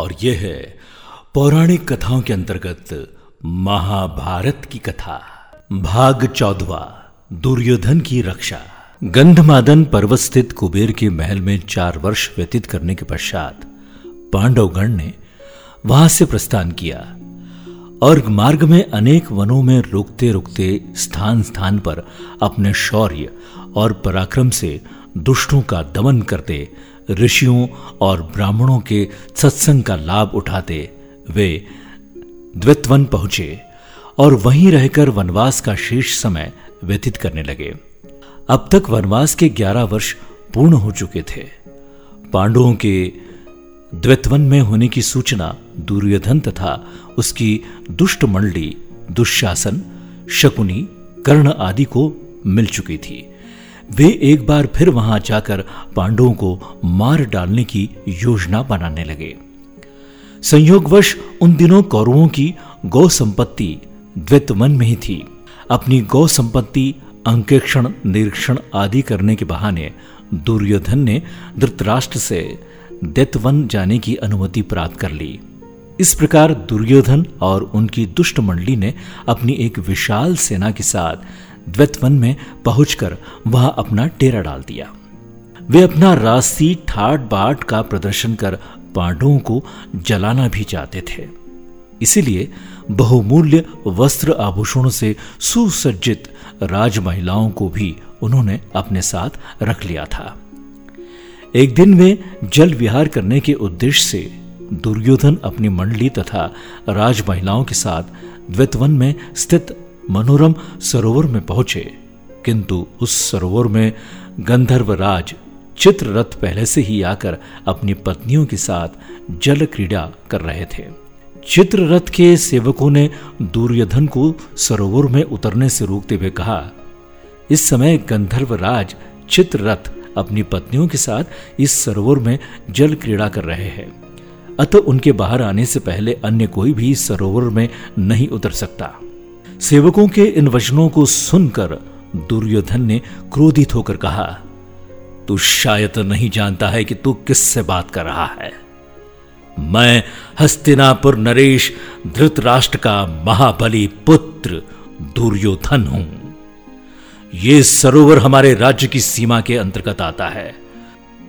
और यह है पौराणिक कथाओं के अंतर्गत महाभारत की कथा। भाग चौदवा, दुर्योधन की रक्षा। गंधमादन पर्वत स्थित कुबेर के महल में चार वर्ष व्यतीत करने के पश्चात पांडवगण ने वहाँ से प्रस्थान किया। और मार्ग में अनेक वनों में रुकते रुकते स्थान स्थान पर अपने शौर्य और पराक्रम से दुष्टों का दमन करते ऋषियों और ब्राह्मणों के सत्संग का लाभ उठाते, वे द्वितवन पहुँचे और वहीं रहकर वनवास का शेष समय व्यतीत करने लगे। अब तक वनवास के ग्यारह वर्ष पूर्ण हो चुके थे। पांडवों के द्वैतवन में होने की सूचना दुर्योधन तथा उसकी दुष्ट मंडली दुशासन, शकुनी, कर्ण आदि को मिल चुकी थी। वे एक बार फिर वहाँ जाकर पांडवों को मार डालने की योजना बनाने लगे। संयोगवश उन दिनों कौरवों की गौ संपत्ति द्वैतवन में ही थी। अपनी गौ संपत्ति अंकेक्षण, निरीक्षण आदि करने के बहाने दुर्योधन ने धृतराष्ट्र से दैतवन जाने की अनुमति प्राप्त कर ली। इस प्रकार दुर्योधन और उनकी दुष्ट मंडली ने अपनी एक विशाल सेना के साथ द्वैतवन में पहुंचकर वहाँ अपना डेरा डाल दिया। वे अपना रास्ती ठाट बाट का प्रदर्शन कर पांडवों को जलाना भी चाहते थे। इसीलिए बहुमूल्य वस्त्र आभूषणों से सुसज्जित राज महिलाओं को भी उन्होंने अपने साथ रख लिया था। एक दिन में जल विहार करने के उद्देश्य से दुर्योधन अपनी मंडली तथा राज महिलाओं के साथ द्वैतवन में स्थित मनोरम सरोवर में पहुँचे। किंतु उस सरोवर में गंधर्व राज चित्ररथ पहले से ही आकर अपनी पत्नियों के साथ जल क्रीड़ा कर रहे थे। चित्ररथ के सेवकों ने दुर्योधन को सरोवर में उतरने से रोकते हुए कहा, इस समय गंधर्व राज चित्ररथ अपनी पत्नियों के साथ इस सरोवर में जल क्रीड़ा कर रहे हैं। अतः उनके बाहर आने से पहले अन्य कोई भी सरोवर में नहीं उतर सकता। सेवकों के इन वचनों को सुनकर दुर्योधन ने क्रोधित होकर कहा, तू शायद नहीं जानता है कि तू किससे बात कर रहा है। मैं हस्तिनापुर नरेश धृतराष्ट्र का महाबली पुत्र दुर्योधन हूँ। ये सरोवर हमारे राज्य की सीमा के अंतर्गत आता है।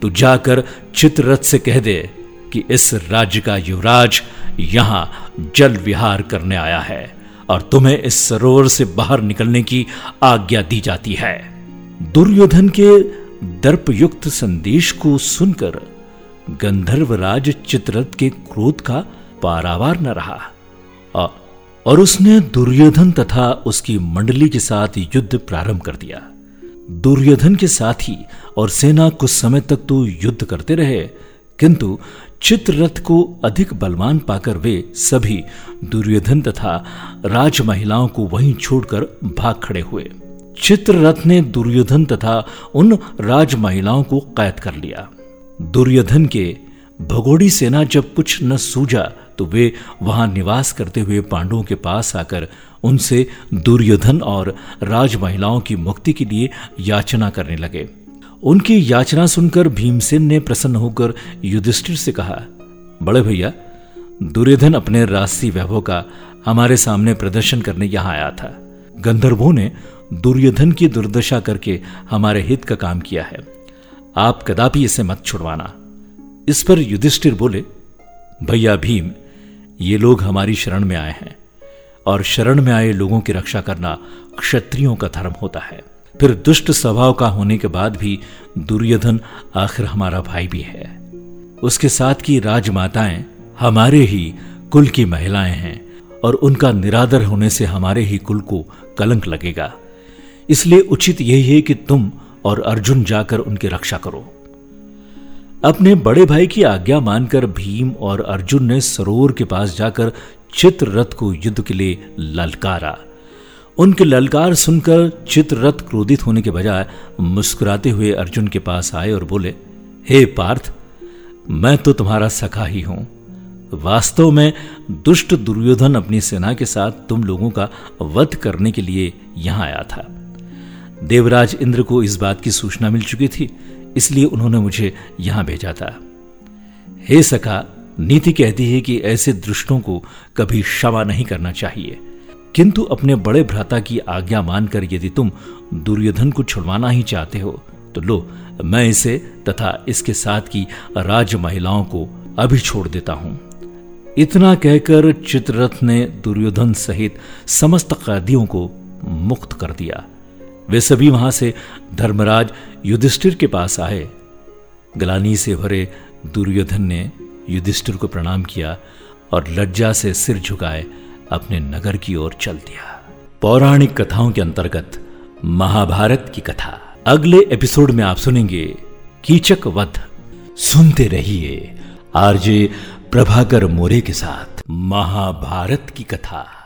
तू जाकर चित्ररथ से कह दे कि इस राज्य का युवराज यहाँ जल विहार करने आया है। और तुम्हें इस सरोवर से बाहर निकलने की आज्ञा दी जाती है। दुर्योधन के दर्पयुक्त संदेश को सुनकर गंधर्वराज चित्ररथ के क्रोध का पारावार न रहा और उसने दुर्योधन तथा उसकी मंडली के साथ युद्ध प्रारंभ कर दिया। दुर्योधन के साथी और सेना कुछ समय तक तो युद्ध करते रहे, किंतु चित्ररथ को अधिक बलवान पाकर वे सभी दुर्योधन तथा राज महिलाओं को वहीं छोड़कर भाग खड़े हुए। चित्ररथ ने दुर्योधन तथा उन राज महिलाओं को कैद कर लिया। दुर्योधन के भगोड़ी सेना जब कुछ न सूझा तो वे वहाँ निवास करते हुए पांडवों के पास आकर उनसे दुर्योधन और राज महिलाओं की मुक्ति के लिए याचना करने लगे। उनकी याचना सुनकर भीमसेन ने प्रसन्न होकर युधिष्ठिर से कहा, बड़े भैया, दुर्योधन अपने राष्ट्रीय वैभव का हमारे सामने प्रदर्शन करने यहाँ आया था। गंधर्वों ने दुर्योधन की दुर्दशा करके हमारे हित का काम किया है। आप कदापि इसे मत छुड़वाना। इस पर युधिष्ठिर बोले, भैया भीम, ये लोग हमारी शरण में आए हैं और शरण में आए लोगों की रक्षा करना क्षत्रियों का धर्म होता है। फिर दुष्ट स्वभाव का होने के बाद भी दुर्योधन आखिर हमारा भाई भी है। उसके साथ की राजमाताएँ हमारे ही कुल की महिलाएँ हैं और उनका निरादर होने से हमारे ही कुल को कलंक लगेगा। इसलिए उचित यही है कि तुम और अर्जुन जाकर उनकी रक्षा करो। अपने बड़े भाई की आज्ञा मानकर भीम और अर्जुन ने सरोवर के पास जाकर चित्ररथ को युद्ध के लिए ललकारा। उनके ललकार सुनकर चित्ररथ क्रोधित होने के बजाय मुस्कुराते हुए अर्जुन के पास आए और बोले, हे hey पार्थ, मैं तो तुम्हारा सखा ही हूँ। वास्तव में दुष्ट दुर्योधन अपनी सेना के साथ तुम लोगों का वध करने के लिए यहाँ आया था। देवराज इंद्र को इस बात की सूचना मिल चुकी थी, इसलिए उन्होंने मुझे यहाँ भेजा था। हे सखा, नीति कहती है कि ऐसे दुष्टों को कभी क्षमा नहीं करना चाहिए। किंतु अपने बड़े भ्राता की आज्ञा मानकर यदि तुम दुर्योधन को छुड़वाना ही चाहते हो तो लो, मैं इसे तथा इसके साथ की राज महिलाओं को अभी छोड़ देता हूँ। इतना कहकर चित्ररथ ने दुर्योधन सहित समस्त कैदियों को मुक्त कर दिया। वे सभी वहाँ से धर्मराज युधिष्ठिर के पास आए। गलानी से भरे दुर्योधन ने युधिष्ठिर को प्रणाम किया और लज्जा से सिर झुकाए अपने नगर की ओर चल दिया। पौराणिक कथाओं के अंतर्गत महाभारत की कथा। अगले एपिसोड में आप सुनेंगे कीचक वध। सुनते रहिए आरजे प्रभाकर मोरे के साथ महाभारत की कथा।